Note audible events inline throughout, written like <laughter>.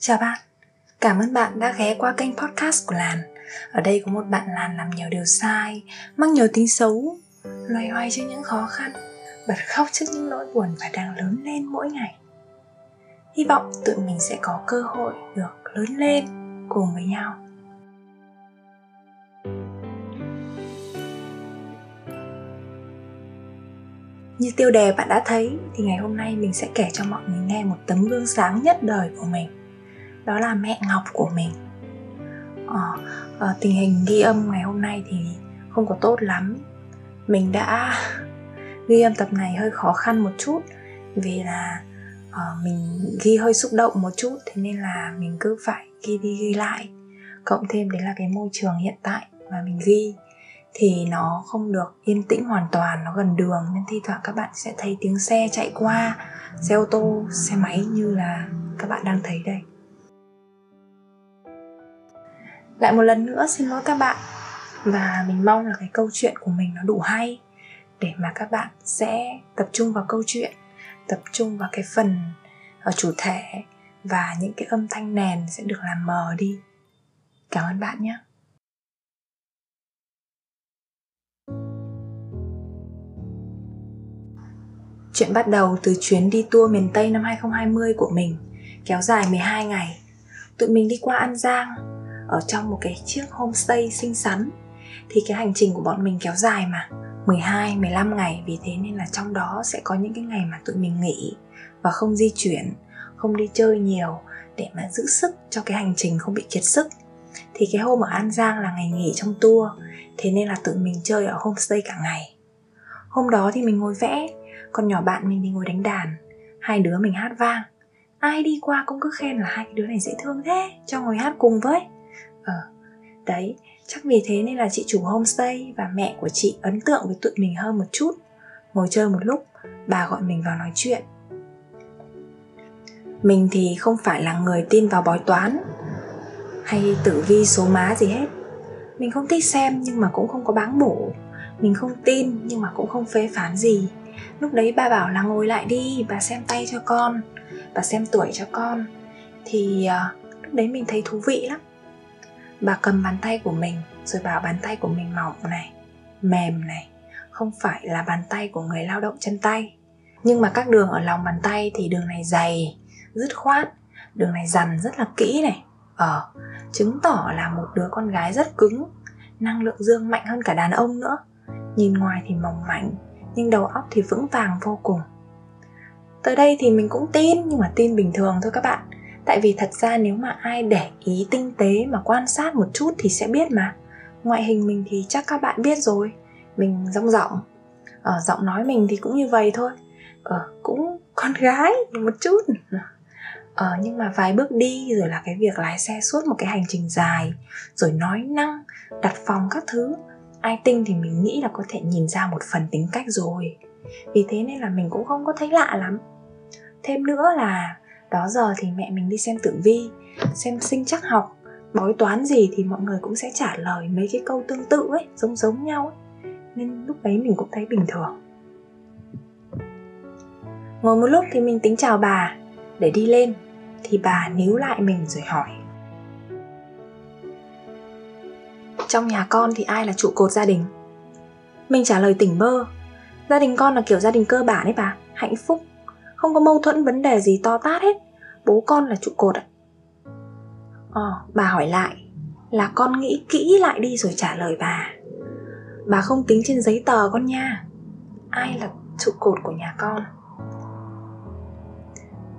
Chào bạn, cảm ơn bạn đã ghé qua kênh podcast của Làn. Ở đây có một bạn Làn làm nhiều điều sai, mắc nhiều tính xấu Loay hoay trước những khó khăn, bật khóc trước những nỗi buồn và đang lớn lên mỗi ngày. Hy vọng tụi mình sẽ có cơ hội được lớn lên cùng với nhau. Như tiêu đề bạn đã thấy thì ngày hôm nay mình sẽ kể cho mọi người nghe một tấm gương sáng nhất đời của mình đó là mẹ ngọc của mình. Ờ, ờ, tình hình ghi âm ngày hôm nay thì không có tốt lắm. Mình đã <laughs> ghi âm tập này hơi khó khăn một chút vì là uh, mình ghi hơi xúc động một chút thế nên là mình cứ phải ghi đi ghi lại. Cộng thêm đấy là cái môi trường hiện tại mà mình ghi thì nó không được yên tĩnh hoàn toàn nó gần đường. Nên thi thoảng các bạn sẽ thấy tiếng xe chạy qua xe ô tô xe máy như là các bạn đang thấy đây lại một lần nữa xin lỗi các bạn. Và mình mong là cái câu chuyện của mình nó đủ hay để mà các bạn sẽ tập trung vào câu chuyện tập trung vào cái phần ở chủ thể và những cái âm thanh nền sẽ được làm mờ đi. Cảm ơn bạn nhé. Chuyện bắt đầu từ chuyến đi tour miền Tây năm 2020 của mình, kéo dài 12 ngày. Tụi mình đi qua An Giang, ở trong một cái chiếc homestay xinh xắn thì cái hành trình của bọn mình kéo dài mà 12, 15 ngày vì thế nên là trong đó sẽ có những cái ngày mà tụi mình nghỉ và không di chuyển, không đi chơi nhiều để mà giữ sức cho cái hành trình không bị kiệt sức. Thì cái hôm ở An Giang là ngày nghỉ trong tour, thế nên là tụi mình chơi ở homestay cả ngày. Hôm đó thì mình ngồi vẽ, còn nhỏ bạn mình thì ngồi đánh đàn, hai đứa mình hát vang. Ai đi qua cũng cứ khen là hai cái đứa này dễ thương thế, cho ngồi hát cùng với ở đấy chắc vì thế nên là chị chủ homestay và mẹ của chị ấn tượng với tụi mình hơn một chút. Ngồi chơi một lúc bà gọi mình vào nói chuyện. Mình thì không phải là người tin vào bói toán hay tử vi số má gì hết. Mình không thích xem nhưng mà cũng không có báng bổ mình không tin nhưng mà cũng không phê phán gì. Lúc đấy bà bảo là ngồi lại đi bà xem tay cho con bà xem tuổi cho con. Thì uh, lúc đấy mình thấy thú vị lắm bà cầm bàn tay của mình, rồi bảo bàn tay của mình mỏng này, mềm này, không phải là bàn tay của người lao động chân tay. Nhưng mà các đường ở lòng bàn tay thì đường này dày, dứt khoát. Đường này dằn rất là kỹ này. Ờ chứng tỏ là một đứa con gái rất cứng, năng lượng dương mạnh hơn cả đàn ông nữa. Nhìn ngoài thì mỏng mảnh, nhưng đầu óc thì vững vàng vô cùng. Tới đây thì mình cũng tin, nhưng mà tin bình thường thôi các bạn tại vì thật ra nếu mà ai để ý tinh tế mà quan sát một chút thì sẽ biết mà. Ngoại hình mình thì chắc các bạn biết rồi. Mình rong rộng ở ờ, giọng nói mình thì cũng như vậy thôi. Ờ cũng con gái một chút. Ờ nhưng mà vài bước đi rồi là cái việc lái xe suốt một cái hành trình dài rồi nói năng đặt phòng các thứ ai tinh thì mình nghĩ là có thể nhìn ra một phần tính cách rồi. Vì thế nên là mình cũng không có thấy lạ lắm. Thêm nữa là đó giờ thì mẹ mình đi xem tử vi, xem sinh chắc học. Bói toán gì thì mọi người cũng sẽ trả lời mấy cái câu tương tự ấy, giống giống nhau ấy. Nên lúc đấy mình cũng thấy bình thường. Ngồi một lúc thì mình tính chào bà. Để đi lên, thì bà níu lại mình rồi hỏi. Trong nhà con thì ai là trụ cột gia đình? Mình trả lời tỉnh bơ. Gia đình con là kiểu gia đình cơ bản ấy bà. Hạnh phúc không có mâu thuẫn vấn đề gì to tát hết. Bố con là trụ cột ạ. Ờ bà hỏi lại là con nghĩ kỹ lại đi rồi trả lời bà. Bà không tính trên giấy tờ con nha. Ai là trụ cột của nhà con?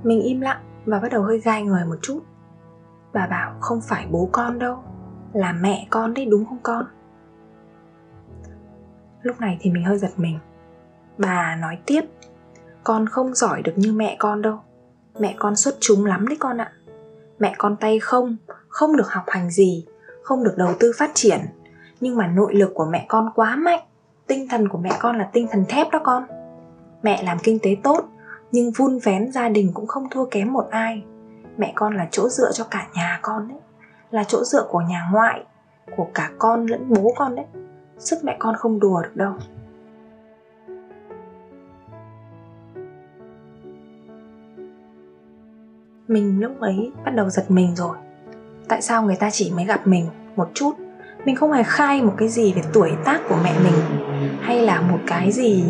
Mình im lặng và bắt đầu hơi gai người một chút. Bà bảo không phải bố con đâu, là mẹ con đấy, đúng không con? Lúc này thì mình hơi giật mình. Bà nói tiếp con không giỏi được như mẹ con đâu. Mẹ con xuất chúng lắm đấy con ạ. Mẹ con tay không không được học hành gì, không được đầu tư phát triển. Nhưng mà nội lực của mẹ con quá mạnh, tinh thần của mẹ con là tinh thần thép đó con. Mẹ làm kinh tế tốt, nhưng vun vén gia đình cũng không thua kém một ai. Mẹ con là chỗ dựa cho cả nhà con đấy, là chỗ dựa của nhà ngoại, của cả con lẫn bố con đấy. Sức mẹ con không đùa được đâu. Mình lúc ấy bắt đầu giật mình rồi. Tại sao người ta chỉ mới gặp mình một chút? Mình không hề khai một cái gì về tuổi tác của mẹ mình, Hay là một cái gì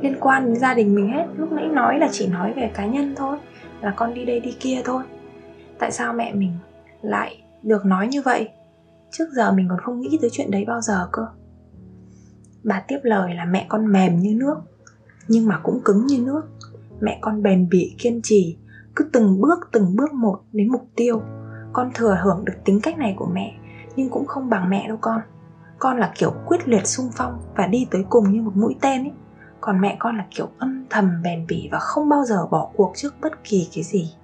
liên quan đến gia đình mình hết. Lúc nãy nói là chỉ nói về cá nhân thôi, Là con đi đây đi kia thôi. Tại sao mẹ mình lại được nói như vậy? Trước giờ mình còn không nghĩ tới chuyện đấy bao giờ cơ. Bà tiếp lời là mẹ con mềm như nước, Nhưng mà cũng cứng như nước. Mẹ con bền bỉ, kiên trì cứ từng bước từng bước một đến mục tiêu. Con thừa hưởng được tính cách này của mẹ, Nhưng cũng không bằng mẹ đâu con. Con là kiểu quyết liệt sung phong Và đi tới cùng như một mũi tên ấy. Còn mẹ con là kiểu âm thầm, bền bỉ Và không bao giờ bỏ cuộc trước bất kỳ cái gì.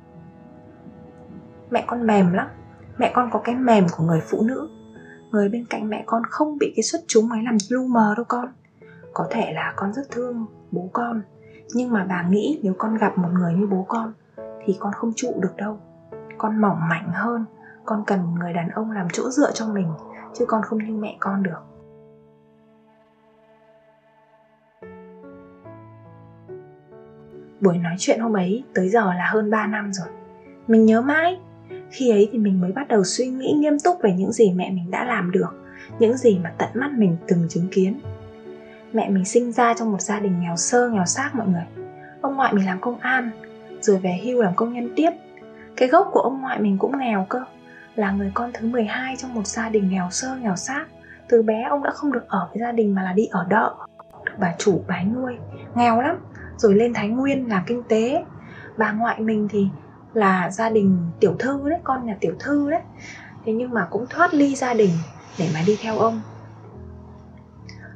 Mẹ con mềm lắm. Mẹ con có cái mềm của người phụ nữ. Người bên cạnh mẹ con không bị cái xuất chúng ấy làm lu mờ đâu con. Có thể là con rất thương bố con, nhưng mà bà nghĩ nếu con gặp một người như bố con thì con không trụ được đâu. Con mỏng mảnh hơn, con cần một người đàn ông làm chỗ dựa cho mình, chứ con không như mẹ con được. Buổi nói chuyện hôm ấy tới giờ là hơn 3 năm rồi. Mình nhớ mãi. Khi ấy thì mình mới bắt đầu suy nghĩ nghiêm túc về những gì mẹ mình đã làm được, những gì mà tận mắt mình từng chứng kiến. Mẹ mình sinh ra trong một gia đình nghèo sơ, nghèo xác mọi người. Ông ngoại mình làm công an rồi về hưu làm công nhân tiếp. Cái gốc của ông ngoại mình cũng nghèo cơ. Là người con thứ 12 trong một gia đình nghèo sơ, nghèo xác từ bé ông đã không được ở với gia đình mà là đi ở đợ. Được bà chủ bái nuôi. Nghèo lắm. Rồi lên thái nguyên làm kinh tế. Bà ngoại mình thì là gia đình tiểu thư đấy, con nhà tiểu thư đấy. Thế nhưng mà cũng thoát ly gia đình để mà đi theo ông.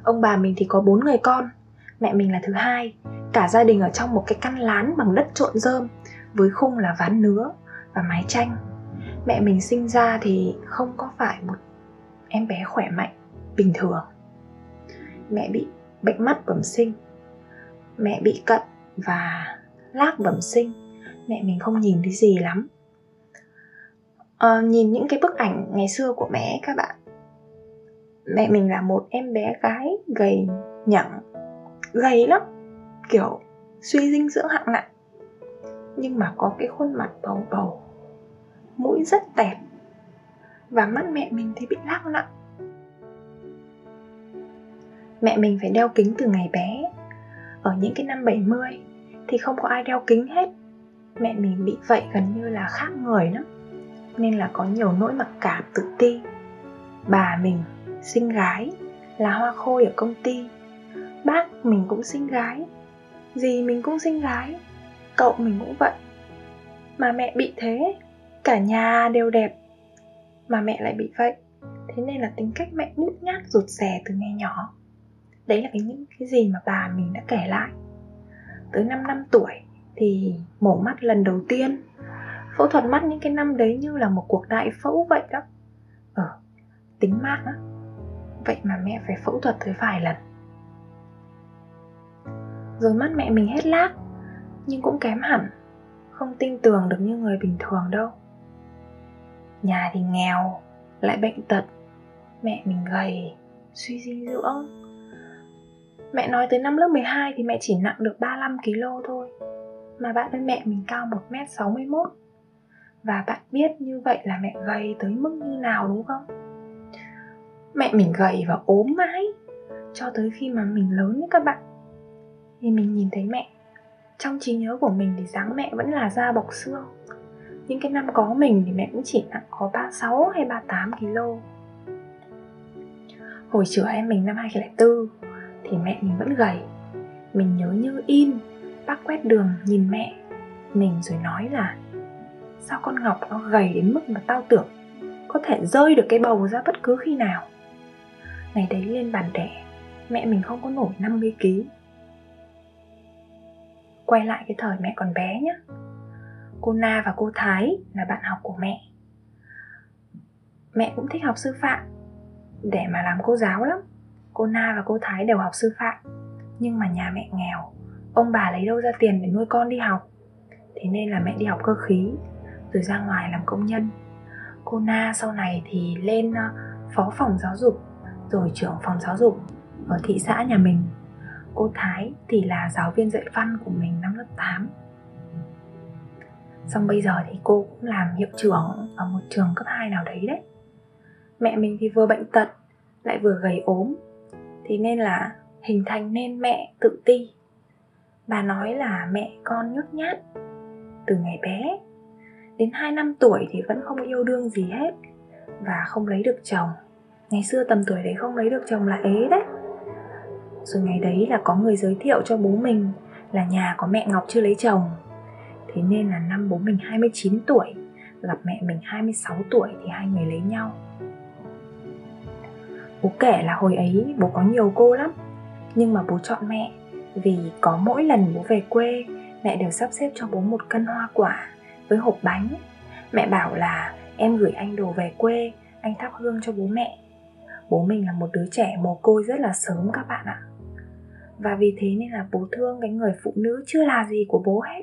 Ông bà mình thì có bốn người con. Mẹ mình là thứ hai cả gia đình ở trong một cái căn lán bằng đất trộn rơm với khung là ván nứa và mái tranh. Mẹ mình sinh ra thì không có phải một em bé khỏe mạnh bình thường. Mẹ bị bệnh mắt bẩm sinh mẹ bị cận và lác bẩm sinh. Mẹ mình không nhìn thấy gì lắm. À, nhìn những cái bức ảnh ngày xưa của mẹ các bạn. Mẹ mình là một em bé gái gầy nhẳng gầy lắm kiểu suy dinh dưỡng hạng nặng. Nhưng mà có cái khuôn mặt bầu bầu, mũi rất tẹt và mắt mẹ mình thì bị lác nặng mẹ mình phải đeo kính từ ngày bé. Ở những cái năm 70 thì không có ai đeo kính hết. Mẹ mình bị vậy gần như là khác người lắm. Nên là có nhiều nỗi mặc cảm tự ti. Bà mình sinh gái là hoa khôi ở công ty. Bác mình cũng sinh gái gì mình cũng sinh gái, cậu mình cũng vậy. Mà mẹ bị thế, cả nhà đều đẹp, mà mẹ lại bị vậy. Thế nên là tính cách mẹ nhút nhát, rụt rè từ ngày nhỏ. Đấy là cái những cái gì mà bà mình đã kể lại. Tới 5 năm tuổi thì mổ mắt lần đầu tiên. Phẫu thuật mắt những cái năm đấy như là một cuộc đại phẫu vậy đó. Ờ tính mạng á. Vậy mà mẹ phải phẫu thuật tới vài lần rồi mắt mẹ mình hết lác, nhưng cũng kém hẳn, không tin tưởng được như người bình thường đâu. Nhà thì nghèo, lại bệnh tật, mẹ mình gầy, suy dinh dưỡng. Mẹ nói tới năm lớp 12 thì mẹ chỉ nặng được 35 kg thôi, Mà bạn với mẹ mình cao 1m61 Và bạn biết như vậy là mẹ gầy tới mức như nào đúng không? Mẹ mình gầy và ốm mãi, Cho tới khi mà mình lớn như các bạn. Thì mình nhìn thấy mẹ. Trong trí nhớ của mình thì dáng mẹ vẫn là da bọc xương. Những cái năm có mình thì mẹ cũng chỉ nặng có 36 hay 38 kg. Hồi chữa em mình năm 2004 thì mẹ mình vẫn gầy. Mình nhớ như in, bác quét đường nhìn mẹ. Mình rồi nói là, sao con ngọc nó gầy đến mức mà tao tưởng có thể rơi được cái bầu ra bất cứ khi nào? Ngày đấy lên bàn đẻ, mẹ mình không có nổi 50 kg quay lại cái thời mẹ còn bé nhé cô na và cô thái là bạn học của mẹ. Mẹ cũng thích học sư phạm, để mà làm cô giáo lắm. Cô Na và cô Thái đều học sư phạm, Nhưng mà nhà mẹ nghèo, Ông bà lấy đâu ra tiền để nuôi con đi học? Thế nên là mẹ đi học cơ khí, Rồi ra ngoài làm công nhân. Cô Na sau này thì lên ờ, phó phòng giáo dục, Rồi trưởng phòng giáo dục Ở thị xã nhà mình. Cô Thái thì là giáo viên dạy văn của mình năm lớp 8 Xong bây giờ thì cô cũng làm hiệu trưởng ở một trường cấp 2 nào đấy đấy. Mẹ mình thì vừa bệnh tật, lại vừa gầy ốm. Thì nên là hình thành nên mẹ tự ti. Bà nói là mẹ con nhút nhát Từ ngày bé. Đến 2 năm tuổi thì vẫn không yêu đương gì hết Và không lấy được chồng. Ngày xưa tầm tuổi đấy không lấy được chồng là ế đấy. Rồi ngày đấy là có người giới thiệu cho bố mình Là nhà có mẹ Ngọc chưa lấy chồng. Thế nên là năm bố mình 29 tuổi, Gặp mẹ mình 26 tuổi thì hai người lấy nhau. Bố kể là hồi ấy bố có nhiều cô lắm, Nhưng mà bố chọn mẹ Vì có mỗi lần bố về quê, Mẹ đều sắp xếp cho bố một cân hoa quả Với hộp bánh. Mẹ bảo là, em gửi anh đồ về quê, Anh thắp hương cho bố mẹ. Bố mình là một đứa trẻ mồ côi rất là sớm các bạn ạ. Và vì thế nên là bố thương cái người phụ nữ chưa là gì của bố hết.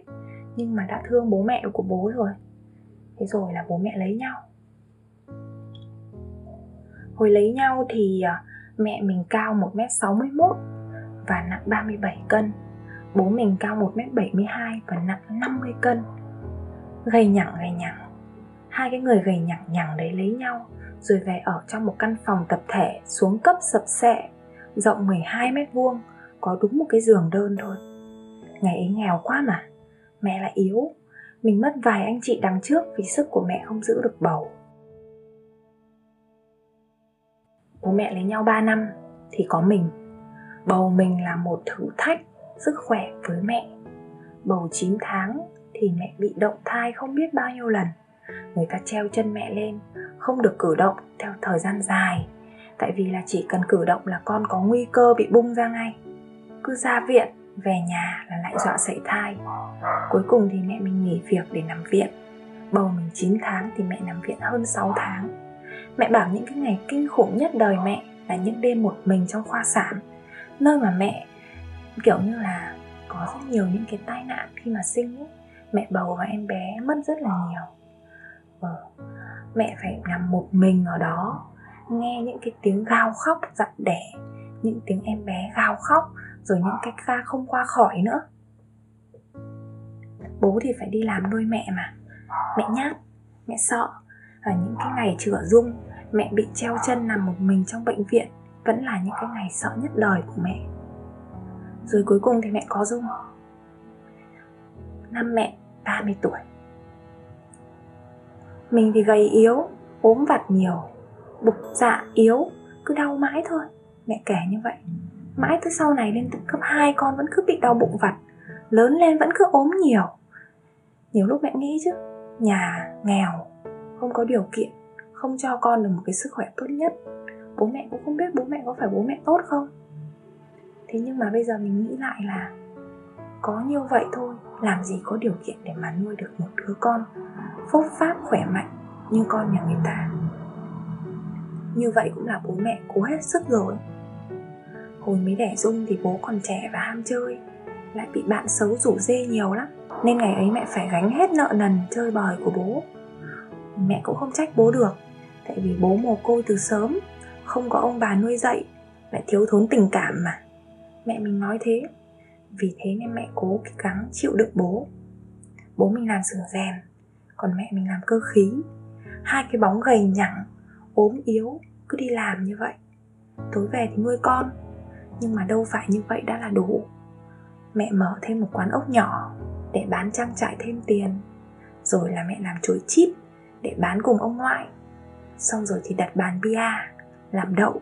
Nhưng mà đã thương bố mẹ của bố rồi. Thế rồi là bố mẹ lấy nhau. Hồi lấy nhau thì à, mẹ mình cao 1m61 và nặng 37 cân. Bố mình cao 1m72 và nặng 50 cân. Gầy nhẳng gầy nhẳng. Hai cái người gầy nhẳng nhẳng đấy lấy nhau, Rồi về ở trong một căn phòng tập thể xuống cấp sập sệ, Rộng 12 mét vuông. Có đúng một cái giường đơn thôi. Ngày ấy nghèo quá mà, Mẹ lại yếu. Mình mất vài anh chị đằng trước vì sức của mẹ không giữ được bầu. Bố mẹ lấy nhau 3 năm thì có mình. Bầu mình là một thử thách sức khỏe với mẹ. Bầu 9 tháng thì mẹ bị động thai không biết bao nhiêu lần. Người ta treo chân mẹ lên, không được cử động theo thời gian dài. Tại vì là chỉ cần cử động là con có nguy cơ bị bung ra ngay cứ ra viện, về nhà là lại dọa sảy thai cuối cùng thì mẹ mình nghỉ việc để nằm viện bầu mình 9 tháng thì mẹ nằm viện hơn 6 tháng Mẹ bảo những cái ngày kinh khủng nhất đời mẹ là những đêm một mình trong khoa sản, Nơi mà mẹ, kiểu như là, có rất nhiều những cái tai nạn khi mà sinh ấy. Mẹ bầu và em bé mất rất là nhiều ừ. Mẹ phải nằm một mình ở đó, Nghe những cái tiếng gào khóc dặn đẻ, Những tiếng em bé gào khóc rồi những cái ca không qua khỏi nữa. Bố thì phải đi làm nuôi mẹ mà. Mẹ nhát, mẹ sợ. Và những cái ngày chữa dung mẹ bị treo chân nằm một mình trong bệnh viện vẫn là những cái ngày sợ nhất đời của mẹ. Rồi cuối cùng thì mẹ có dung năm mẹ 30 tuổi. Mình thì gầy yếu ốm vặt nhiều bụng dạ yếu cứ đau mãi thôi. Mẹ kể như vậy mãi tới sau này lên từ cấp 2 con vẫn cứ bị đau bụng vặt, lớn lên vẫn cứ ốm nhiều. Nhiều lúc mẹ nghĩ chứ, nhà nghèo, không có điều kiện, không cho con được một cái sức khỏe tốt nhất. Bố mẹ cũng không biết bố mẹ có phải bố mẹ tốt không. Thế nhưng mà bây giờ mình nghĩ lại là có như vậy thôi, làm gì có điều kiện để mà nuôi được một đứa con phúc pháp khỏe mạnh như con nhà người ta. Như vậy cũng là bố mẹ cố hết sức rồi hồi mới đẻ dung thì bố còn trẻ và ham chơi, lại bị bạn xấu rủ dê nhiều lắm. Nên ngày ấy mẹ phải gánh hết nợ nần chơi bời của bố. Mẹ cũng không trách bố được, tại vì bố mồ côi từ sớm, không có ông bà nuôi dạy, lại thiếu thốn tình cảm mà. Mẹ mình nói thế, vì thế nên mẹ cố gắng chịu đựng bố. Bố mình làm sửa rèn, còn mẹ mình làm cơ khí. Hai cái bóng gầy nhẳng ốm yếu, cứ đi làm như vậy. Tối về thì nuôi con nhưng mà đâu phải như vậy đã là đủ. Mẹ mở thêm một quán ốc nhỏ để bán trang trải thêm tiền. Rồi là mẹ làm chuối chip để bán cùng ông ngoại. Xong rồi thì đặt bàn bia, làm đậu.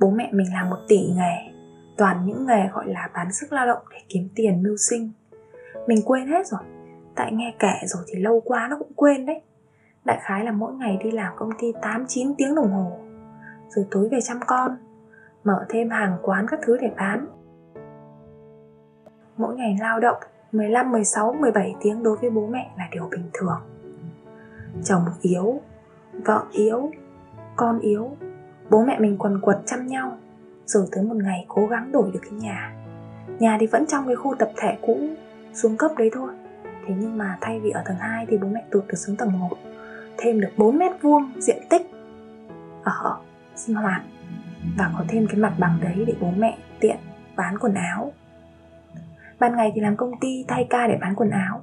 Bố mẹ mình làm một tỷ nghề, toàn những nghề gọi là bán sức lao động để kiếm tiền mưu sinh. Mình quên hết rồi, tại nghe kể rồi thì lâu quá nó cũng quên đấy. Đại khái là mỗi ngày đi làm công ty 8-9 tiếng đồng hồ, rồi tối về chăm con mở thêm hàng quán các thứ để bán. Mỗi ngày lao động 15, 16, 17 tiếng đối với bố mẹ là điều bình thường. Chồng yếu, vợ yếu, con yếu Bố mẹ mình quần quật chăm nhau Rồi tới một ngày cố gắng đổi được cái nhà. Nhà thì vẫn trong cái khu tập thể cũ Xuống cấp đấy thôi. Thế nhưng mà thay vì ở tầng 2 thì bố mẹ tụt được xuống tầng 1 Thêm được 4 mét vuông diện tích Ở sinh hoạt. Và có thêm cái mặt bằng đấy để bố mẹ tiện bán quần áo. Ban ngày thì làm công ty thay ca để bán quần áo.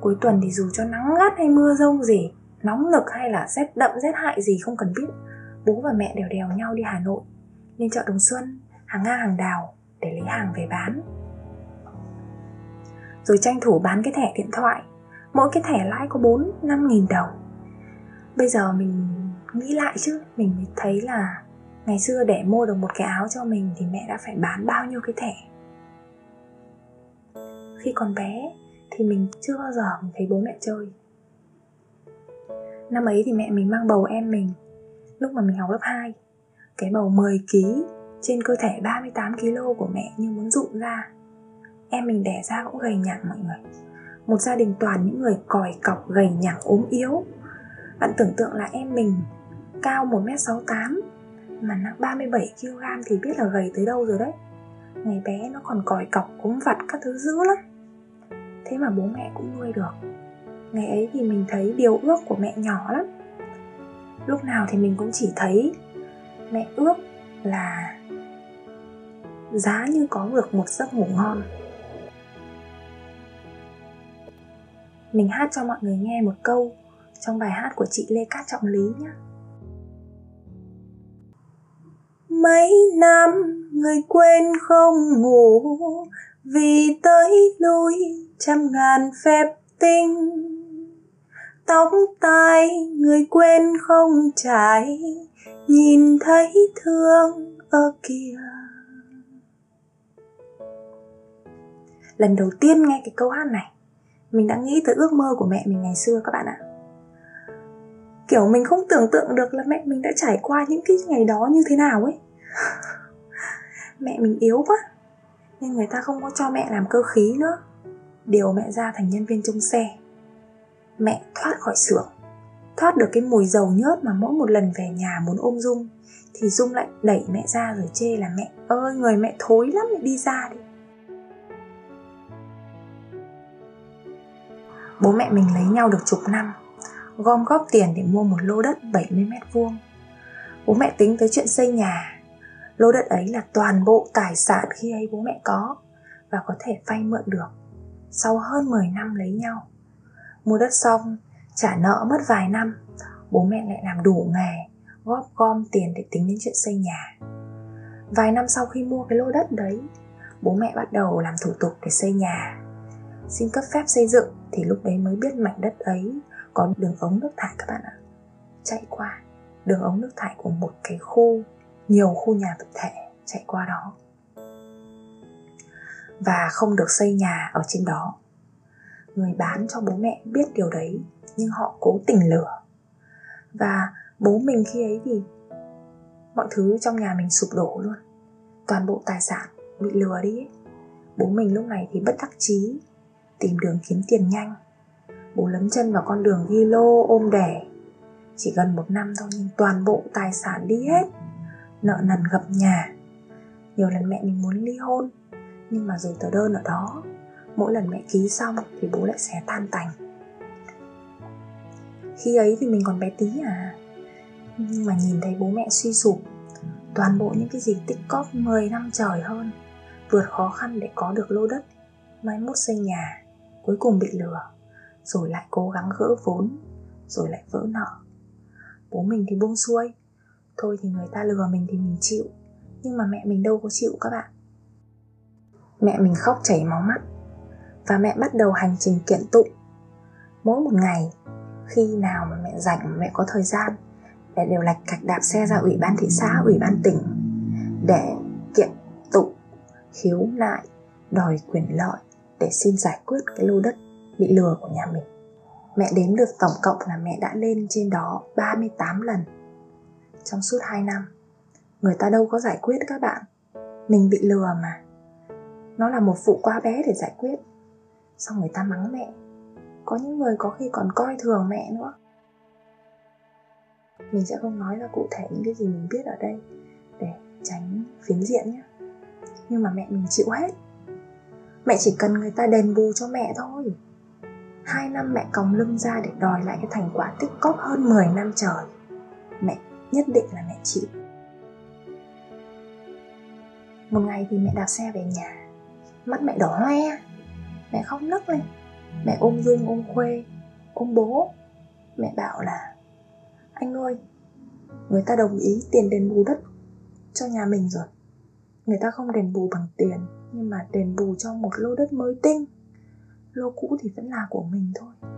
Cuối tuần thì dù cho nắng gắt hay mưa rông gì, nóng lực hay là rét đậm, rét hại gì không cần biết, bố và mẹ đều đèo nhau đi hà nội, lên chợ đồng xuân, hàng ngang hàng đào để lấy hàng về bán. Rồi tranh thủ bán cái thẻ điện thoại, mỗi cái thẻ lãi có 4 5 nghìn đồng. Bây giờ mình nghĩ lại chứ, mình mới thấy là ngày xưa để mua được một cái áo cho mình thì mẹ đã phải bán bao nhiêu cái thẻ? Khi còn bé thì mình chưa bao giờ mình thấy bố mẹ chơi. Năm ấy thì mẹ mình mang bầu em mình, lúc mà mình học lớp 2 cái bầu 10 kg trên cơ thể 38 kg của mẹ như muốn rụng ra. Em mình đẻ ra cũng gầy nhẳng mọi người. Một gia đình toàn những người còi cọc, gầy nhẳng ốm yếu. Bạn tưởng tượng là em mình cao 1m68 mà nặng 37kg thì biết là gầy tới đâu rồi đấy. Ngày bé nó còn còi cọc cúng vặt các thứ dữ lắm. Thế mà bố mẹ cũng nuôi được. Ngày ấy thì mình thấy điều ước của mẹ nhỏ lắm. Lúc nào thì mình cũng chỉ thấy Mẹ ước là Giá như có được một giấc ngủ ngon. Mình hát cho mọi người nghe một câu Trong bài hát của chị Lê Cát Trọng Lý nhé mấy năm người quên không ngủ, vì tới lui trăm ngàn phép tinh. Tóc tai người quên không trải nhìn thấy thương ở kia lần đầu tiên nghe cái câu hát này, mình đã nghĩ tới ước mơ của mẹ mình ngày xưa các bạn ạ. Kiểu mình không tưởng tượng được là mẹ mình đã trải qua những cái ngày đó như thế nào ấy mẹ mình yếu quá, nên người ta không có cho mẹ làm cơ khí nữa. Điều mẹ ra thành nhân viên trông xe. Mẹ thoát khỏi xưởng, thoát được cái mùi dầu nhớt mà mỗi một lần về nhà muốn ôm dung, thì dung lại đẩy mẹ ra rồi chê là mẹ ơi, người mẹ thối lắm, mẹ đi ra đi. Bố mẹ mình lấy nhau được chục năm, gom góp tiền để mua một lô đất 70 mét vuông. Bố mẹ tính tới chuyện xây nhà lô đất ấy là toàn bộ tài sản khi ấy bố mẹ có và có thể vay mượn được sau hơn 10 năm lấy nhau. Mua đất xong, trả nợ mất vài năm, bố mẹ lại làm đủ nghề, góp gom tiền để tính đến chuyện xây nhà. Vài năm sau khi mua cái lô đất đấy, bố mẹ bắt đầu làm thủ tục để xây nhà. Xin cấp phép xây dựng thì lúc đấy mới biết mảnh đất ấy có đường ống nước thải các bạn ạ. Chạy qua đường ống nước thải của một cái khu nhiều khu nhà tập thể chạy qua đó. Và không được xây nhà ở trên đó. Người bán cho bố mẹ biết điều đấy, nhưng họ cố tình lừa. Và bố mình khi ấy thì mọi thứ trong nhà mình sụp đổ luôn. Toàn bộ tài sản bị lừa đi ấy. bố mình lúc này thì bất đắc chí, tìm đường kiếm tiền nhanh. Bố lấn chân vào con đường ghi lô ôm đẻ. Chỉ gần một năm thôi, nhưng toàn bộ tài sản đi hết nợ nần gặp nhà. Nhiều lần mẹ mình muốn ly hôn, nhưng mà rồi tờ đơn ở đó, mỗi lần mẹ ký xong thì bố lại xé tan tành. Khi ấy thì mình còn bé tí à nhưng mà nhìn thấy bố mẹ suy sụp, toàn bộ những cái gì tích cóp 10 năm trời hơn, vượt khó khăn để có được lô đất, mai mốt xây nhà, cuối cùng bị lừa, rồi lại cố gắng gỡ vốn, rồi lại vỡ nợ. Bố mình thì buông xuôi thôi thì người ta lừa mình thì mình chịu. Nhưng mà mẹ mình đâu có chịu các bạn. Mẹ mình khóc chảy máu mắt. Và mẹ bắt đầu hành trình kiện tụng. Mỗi một ngày, khi nào mà mẹ rảnh mẹ có thời gian, mẹ đều lạch cạch đạp xe ra ủy ban thị xã, ủy ban tỉnh để kiện tụng, khiếu nại, đòi quyền lợi để xin giải quyết cái lô đất bị lừa của nhà mình. Mẹ đếm được tổng cộng là mẹ đã lên trên đó 38 lần trong suốt 2 năm. Người ta đâu có giải quyết các bạn. Mình bị lừa mà. Nó là một vụ quá bé để giải quyết. Xong người ta mắng mẹ. Có những người có khi còn coi thường mẹ nữa. Mình sẽ không nói ra cụ thể những cái gì mình biết ở đây để tránh phiến diện nhé. Nhưng mà mẹ mình chịu hết. Mẹ chỉ cần người ta đền bù cho mẹ thôi. Hai năm mẹ còng lưng ra để đòi lại cái thành quả tích cóp hơn 10 năm trời. Mẹ nhất định là mẹ chị. một ngày thì mẹ đạp xe về nhà. Mắt mẹ đỏ hoe, mẹ khóc nức lên. Mẹ ôm Dung ôm Khuê, Ôm bố. Mẹ bảo là, Anh ơi, Người ta đồng ý tiền đền bù đất Cho nhà mình rồi. Người ta không đền bù bằng tiền, Nhưng mà đền bù cho một lô đất mới tinh. Lô cũ thì vẫn là của mình thôi.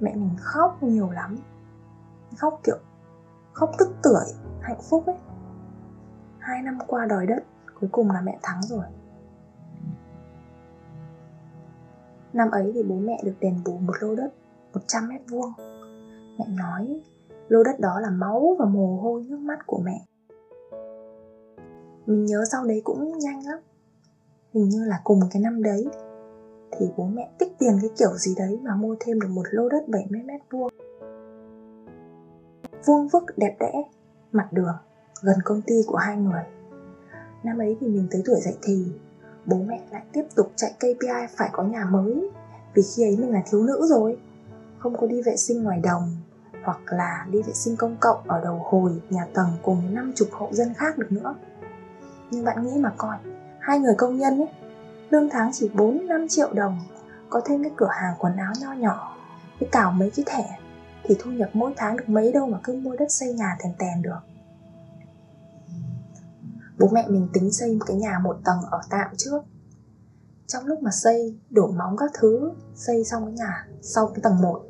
Mẹ mình khóc nhiều lắm. Khóc kiểu Khóc tức tưởi, Hạnh phúc ấy. Hai năm qua đòi đất, Cuối cùng là mẹ thắng rồi. Năm ấy thì bố mẹ được đền bù một lô đất 100 mét vuông. Mẹ nói, lô đất đó là máu và mồ hôi nước mắt của mẹ. Mình nhớ sau đấy cũng nhanh lắm. Hình như là cùng cái năm đấy, Thì bố mẹ tích tiền cái kiểu gì đấy mà mua thêm được một lô đất 70 mét vuông. Vuông vức đẹp đẽ Mặt đường Gần công ty của hai người. Năm ấy thì mình tới tuổi dậy thì Bố mẹ lại tiếp tục chạy KPI phải có nhà mới Vì khi ấy mình là thiếu nữ rồi. Không có đi vệ sinh ngoài đồng Hoặc là đi vệ sinh công cộng ở đầu hồi, nhà tầng cùng với 50 hộ dân khác được nữa. Nhưng bạn nghĩ mà coi Hai người công nhân ấy Lương tháng chỉ 4-5 triệu đồng Có thêm cái cửa hàng quần áo nho nhỏ Với cào mấy cái thẻ. Thì thu nhập mỗi tháng được mấy đâu mà cứ mua đất xây nhà thèn tèn được. Bố mẹ mình tính xây một cái nhà một tầng ở tạm trước. Trong lúc mà xây, đổ móng các thứ, xây xong cái nhà sau cái tầng 1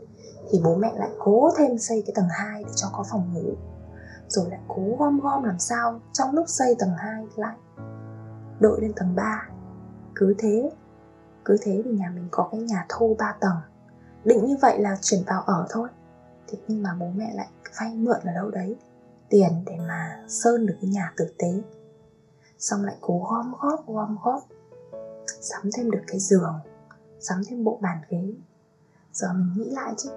thì bố mẹ lại cố thêm xây cái tầng 2 để cho có phòng ngủ. Rồi lại cố gom gom làm sao trong lúc xây tầng 2 lại đội lên tầng 3 cứ thế cứ thế thì nhà mình có cái nhà thô 3 tầng. Định như vậy là chuyển vào ở thôi thế nhưng mà bố mẹ lại vay mượn ở đâu đấy, tiền để mà sơn được cái nhà tử tế. Xong lại cố gom góp gom góp, sắm thêm được cái giường, sắm thêm bộ bàn ghế. Giờ mình nghĩ lại chứ,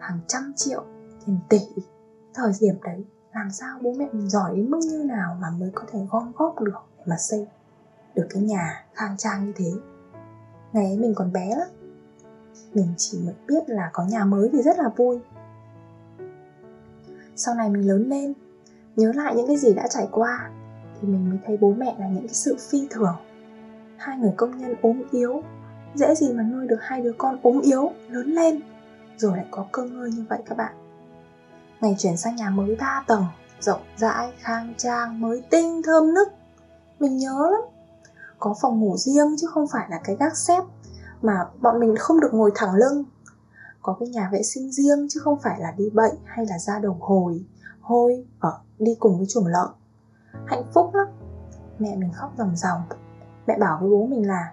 hàng trăm triệu tiền tỷ thời điểm đấy, làm sao bố mẹ mình giỏi đến mức như nào mà mới có thể gom góp được để mà xây được cái nhà khang trang như thế? Ngày ấy mình còn bé lắm mình chỉ mới biết là có nhà mới thì rất là vui. Sau này mình lớn lên, nhớ lại những cái gì đã trải qua thì mình mới thấy bố mẹ là những cái sự phi thường. Hai người công nhân ốm yếu, dễ gì mà nuôi được hai đứa con ốm yếu, lớn lên, rồi lại có cơ ngơi như vậy các bạn. Ngày chuyển sang nhà mới 3 tầng, rộng rãi, khang trang, mới tinh, thơm nức. Mình nhớ lắm, có phòng ngủ riêng chứ không phải là cái gác xếp mà bọn mình không được ngồi thẳng lưng. Có cái nhà vệ sinh riêng chứ không phải là đi bệnh hay là ra đồng hồi, hôi, ở, đi cùng với chuồng lợn. Hạnh phúc lắm. Mẹ mình khóc ròng ròng. Mẹ bảo với bố mình là,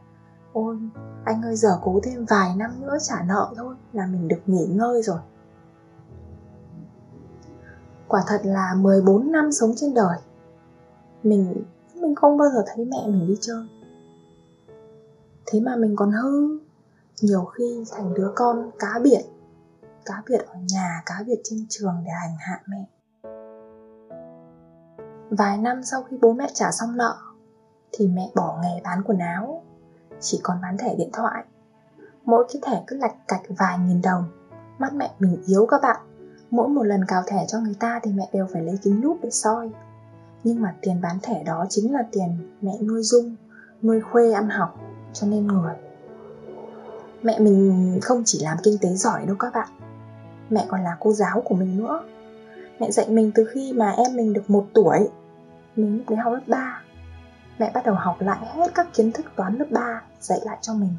ôi, anh ơi, giờ cố thêm vài năm nữa trả nợ thôi là mình được nghỉ ngơi rồi. Quả thật là 14 năm sống trên đời, mình mình không bao giờ thấy mẹ mình đi chơi. Thế mà mình còn hư nhiều khi thành đứa con cá biệt cá biệt ở nhà, cá biệt trên trường để hành hạ mẹ. Vài năm sau khi bố mẹ trả xong nợ, Thì mẹ bỏ nghề bán quần áo, Chỉ còn bán thẻ điện thoại. Mỗi cái thẻ cứ lạch cạch vài nghìn đồng, Mắt mẹ mình yếu các bạn. Mỗi một lần cào thẻ cho người ta thì mẹ đều phải lấy kính lúp để soi. Nhưng mà tiền bán thẻ đó chính là tiền mẹ nuôi Dung, Nuôi Khuê ăn học cho nên người. Mẹ mình không chỉ làm kinh tế giỏi đâu các bạn. Mẹ còn là cô giáo của mình nữa. Mẹ dạy mình từ khi mà em mình được một tuổi. Mình lúc đấy học lớp 3 Mẹ bắt đầu học lại hết các kiến thức toán lớp 3 Dạy lại cho mình.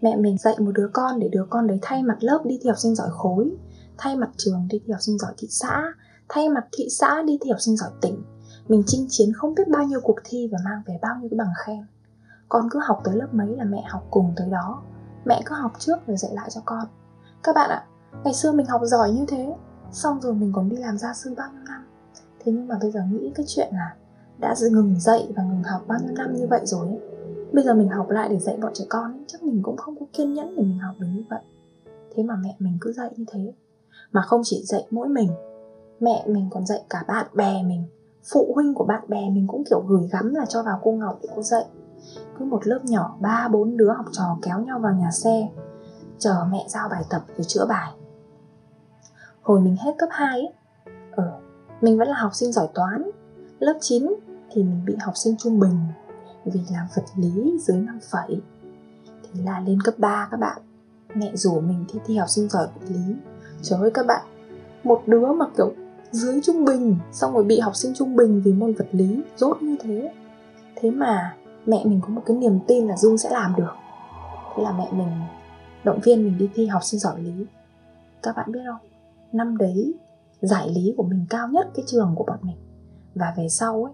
Mẹ mình dạy một đứa con để đứa con đấy thay mặt lớp đi thi học sinh giỏi khối, Thay mặt trường đi thi học sinh giỏi thị xã, Thay mặt thị xã đi thi học sinh giỏi tỉnh. Mình chinh chiến không biết bao nhiêu cuộc thi và mang về bao nhiêu cái bằng khen. Con cứ học tới lớp mấy là mẹ học cùng tới đó. Mẹ cứ học trước rồi dạy lại cho con. Các bạn ạ, ngày xưa mình học giỏi như thế Xong rồi mình còn đi làm gia sư bao nhiêu năm. Thế nhưng mà bây giờ nghĩ cái chuyện là đã ngừng dạy và ngừng học bao nhiêu năm như vậy rồi ấy. bây giờ mình học lại để dạy bọn trẻ con ấy, chắc mình cũng không có kiên nhẫn để mình học được như vậy. Thế mà mẹ mình cứ dạy như thế mà không chỉ dạy mỗi mình mẹ mình còn dạy cả bạn bè mình phụ huynh của bạn bè mình cũng kiểu gửi gắm là cho vào cô ngọc để cô dạy cứ một lớp nhỏ, ba, bốn đứa học trò kéo nhau vào nhà xe, chờ mẹ giao bài tập rồi chữa bài. Hồi mình hết cấp 2 ấy ở mình vẫn là học sinh giỏi toán. Lớp 9 thì mình bị học sinh trung bình Vì làm vật lý dưới 5 phẩy. Thì là lên cấp 3 các bạn, Mẹ rủ mình thi thi học sinh giỏi vật lý. Trời ơi các bạn, Một đứa mà kiểu dưới trung bình, Xong rồi bị học sinh trung bình vì môn vật lý, Rốt như thế. Thế mà mẹ mình có một cái niềm tin là Dung sẽ làm được. Thế là mẹ mình, động viên mình đi thi học sinh giỏi lý. Các bạn biết không? Năm đấy, giải lý của mình cao nhất cái trường của bọn mình. Và về sau ấy,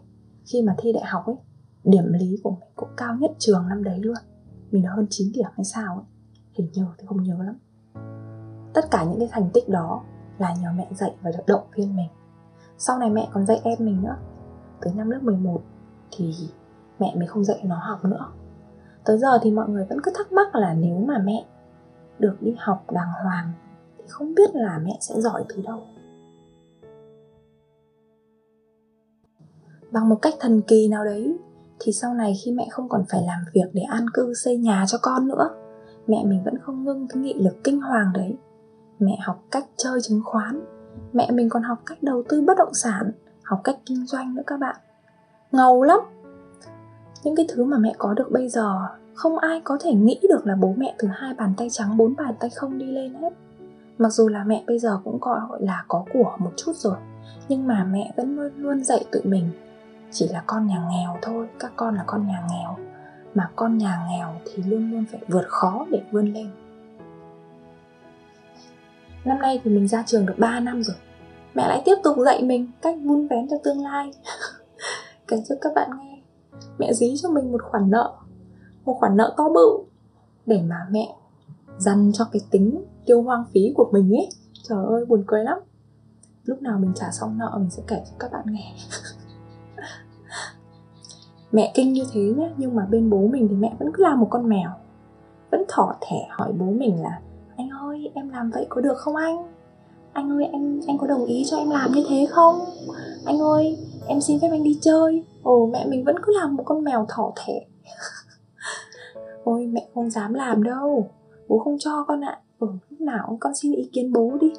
Khi mà thi đại học ấy, Điểm lý của mình cũng cao nhất trường năm đấy luôn. Mình được hơn 9 điểm hay sao ấy. Hình như thì không nhớ lắm. Tất cả những cái thành tích đó Là nhờ mẹ dạy và được động viên mình. Sau này mẹ còn dạy em mình nữa. Tới năm lớp 11 Thì mẹ mình không dạy nó học nữa Tới giờ thì mọi người vẫn cứ thắc mắc là nếu mà mẹ được đi học đàng hoàng thì không biết là mẹ sẽ giỏi từ đâu. Bằng một cách thần kỳ nào đấy thì sau này khi mẹ không còn phải làm việc để an cư xây nhà cho con nữa, mẹ mình vẫn không ngưng cái nghị lực kinh hoàng đấy. Mẹ học cách chơi chứng khoán, mẹ mình còn học cách đầu tư bất động sản, học cách kinh doanh nữa các bạn. Ngầu lắm, những cái thứ mà mẹ có được bây giờ, không ai có thể nghĩ được là bố mẹ từ hai bàn tay trắng, bốn bàn tay không đi lên hết. Mặc dù là mẹ bây giờ cũng gọi là có của một chút rồi, nhưng mà mẹ vẫn luôn luôn dạy tụi mình, chỉ là con nhà nghèo thôi, các con là con nhà nghèo, mà con nhà nghèo thì luôn luôn phải vượt khó để vươn lên. Năm nay thì mình ra trường được 3 năm rồi, mẹ lại tiếp tục dạy mình cách vun vén cho tương lai. <laughs> Kể ơn các bạn nghe mẹ dí cho mình một khoản nợ, một khoản nợ to bự để mà mẹ dằn cho cái tính tiêu hoang phí của mình ấy. Trời ơi, buồn cười lắm. Lúc nào mình trả xong nợ mình sẽ kể cho các bạn nghe. <laughs> Mẹ kinh như thế nhá, nhưng mà bên bố mình thì mẹ vẫn cứ làm một con mèo. Vẫn thỏ thẻ hỏi bố mình là, anh ơi, em làm vậy có được không anh? Anh ơi anh anh có đồng ý cho em làm như thế không? Anh ơi em xin phép anh đi chơi. Ồ, mẹ mình vẫn cứ làm một con mèo thỏ thẻ. <laughs> Ôi, mẹ không dám làm đâu. Bố không cho con ạ. Ừ lúc nào con xin ý kiến bố đi.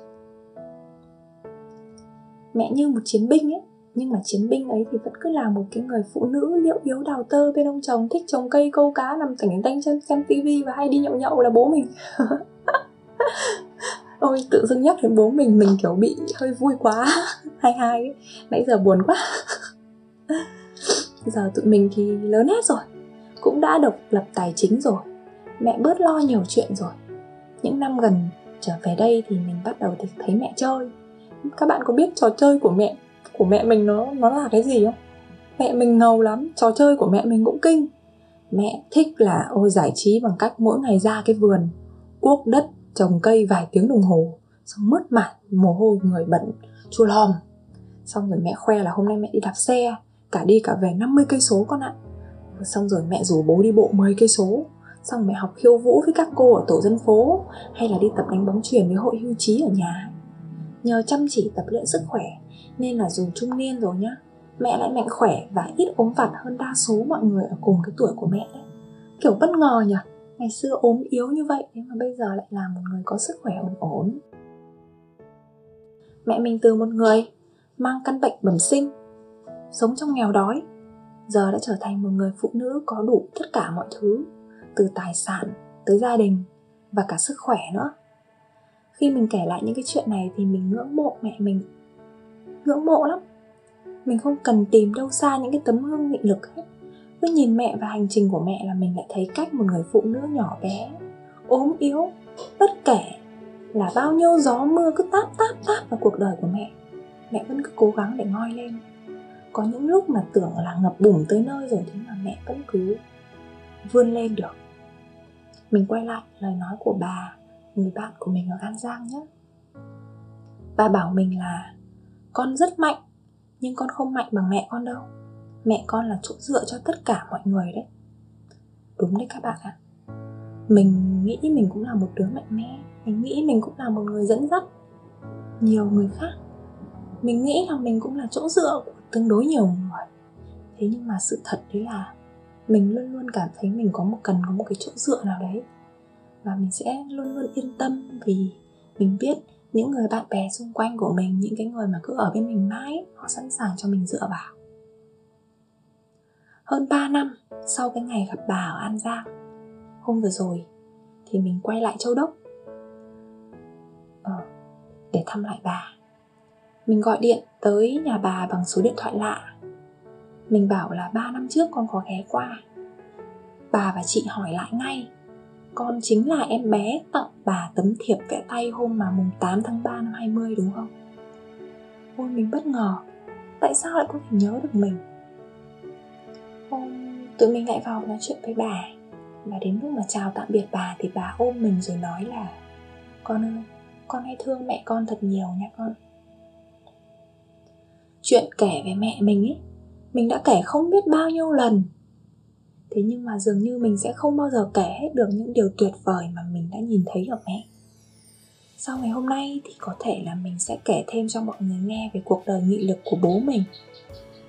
Mẹ như một chiến binh ấy. Nhưng mà chiến binh ấy thì vẫn cứ là một cái người phụ nữ liệu yếu đào tơ bên ông chồng, thích trồng cây, câu cá, nằm tỉnh tanh chân, xem tivi và hay đi nhậu nhậu là bố mình. <laughs> Ôi, tự dưng nhắc đến bố mình mình kiểu bị hơi vui quá. <laughs> hai hai ấy. nãy giờ buồn quá. Giờ tụi mình thì lớn hết rồi. Cũng đã độc lập tài chính rồi. Mẹ bớt lo nhiều chuyện rồi. Những năm gần trở về đây thì mình bắt đầu thấy mẹ chơi. Các bạn có biết trò chơi của mẹ của mẹ mình nó nó là cái gì không? Mẹ mình ngầu lắm. Trò chơi của mẹ mình cũng kinh. Mẹ thích là ôi giải trí bằng cách mỗi ngày ra cái vườn, cuốc đất, trồng cây vài tiếng đồng hồ, xong mất mặt mồ hôi, người bẩn chua lòm xong rồi mẹ khoe là hôm nay mẹ đi đạp xe, cả đi cả về 50 cây số con ạ. Xong rồi mẹ rủ bố đi bộ 10 cây số. Xong mẹ học khiêu vũ với các cô ở tổ dân phố, hay là đi tập đánh bóng chuyền với hội hưu trí ở nhà. Nhờ chăm chỉ tập luyện sức khỏe, nên là dù trung niên rồi nhá. Mẹ lại mạnh khỏe và ít ốm vặt hơn đa số mọi người ở cùng cái tuổi của mẹ. Đấy kiểu bất ngờ nhỉ, ngày xưa ốm yếu như vậy, nhưng mà bây giờ lại là một người có sức khỏe ổn ổn. Mẹ mình từ một người mang căn bệnh bẩm sinh. Sống trong nghèo đói, giờ đã trở thành một người phụ nữ có đủ tất cả mọi thứ, từ tài sản tới gia đình và cả sức khỏe nữa. Khi mình kể lại những cái chuyện này thì mình ngưỡng mộ mẹ mình. Ngưỡng mộ lắm. Mình không cần tìm đâu xa những cái tấm gương nghị lực hết. Cứ nhìn mẹ và hành trình của mẹ là mình lại thấy cách một người phụ nữ nhỏ bé, ốm yếu, bất kể là bao nhiêu gió mưa cứ táp táp táp vào cuộc đời của mẹ mẹ vẫn cứ cố gắng để ngoi lên. Có những lúc mà tưởng là ngập bùn tới nơi rồi thế mà mẹ vẫn cứ vươn lên được. Mình quay lại, lời nói của bà, người bạn của mình ở an giang nhé. Bà bảo mình là, con rất mạnh, nhưng con không mạnh bằng mẹ con đâu. Mẹ con là chỗ dựa cho tất cả mọi người đấy. Đúng đấy các bạn ạ. Mình nghĩ mình cũng là một đứa mạnh mẽ, mình nghĩ mình cũng là một người dẫn dắt nhiều người khác mình nghĩ là mình cũng là chỗ dựa của tương đối nhiều người. Thế nhưng mà sự thật đấy là mình luôn luôn cảm thấy mình có một cần có một cái chỗ dựa nào đấy. Và mình sẽ luôn luôn yên tâm vì mình biết những người bạn bè xung quanh của mình những cái người mà cứ ở bên mình mãi họ sẵn sàng cho mình dựa vào. Hơn 3 năm sau cái ngày gặp bà ở An Giang hôm vừa rồi thì mình quay lại châu đốc ờ, để thăm lại bà mình gọi điện tới nhà bà bằng số điện thoại lạ. Mình bảo là 3 năm trước con có ghé qua. Bà và chị hỏi lại ngay. Con chính là em bé tặng bà tấm thiệp vẽ tay hôm mà mùng 8 tháng 3 năm 20 đúng không? Ôi mình bất ngờ. Tại sao lại có thể nhớ được mình? Hôm tụi mình lại vào nói chuyện với bà. Và đến lúc mà chào tạm biệt bà Thì bà ôm mình rồi nói là Con ơi, con hãy thương mẹ con thật nhiều nha con. Chuyện kể về mẹ mình ấy. Mình đã kể không biết bao nhiêu lần. Thế nhưng mà dường như mình sẽ không bao giờ kể hết được những điều tuyệt vời mà mình đã nhìn thấy ở mẹ. Sau ngày hôm nay thì có thể là mình sẽ kể thêm cho mọi người nghe về cuộc đời nghị lực của bố mình.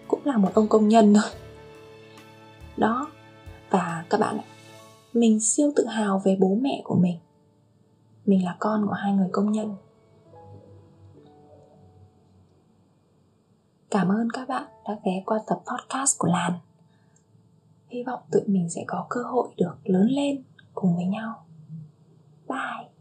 Cũng là một ông công nhân thôi. <laughs> Đó, và các bạn ạ, mình siêu tự hào về bố mẹ của mình. Mình là con của hai người công nhân. Cảm ơn các bạn đã ghé qua tập podcast của làn. Hy vọng tụi mình sẽ có cơ hội được lớn lên cùng với nhau. Bye.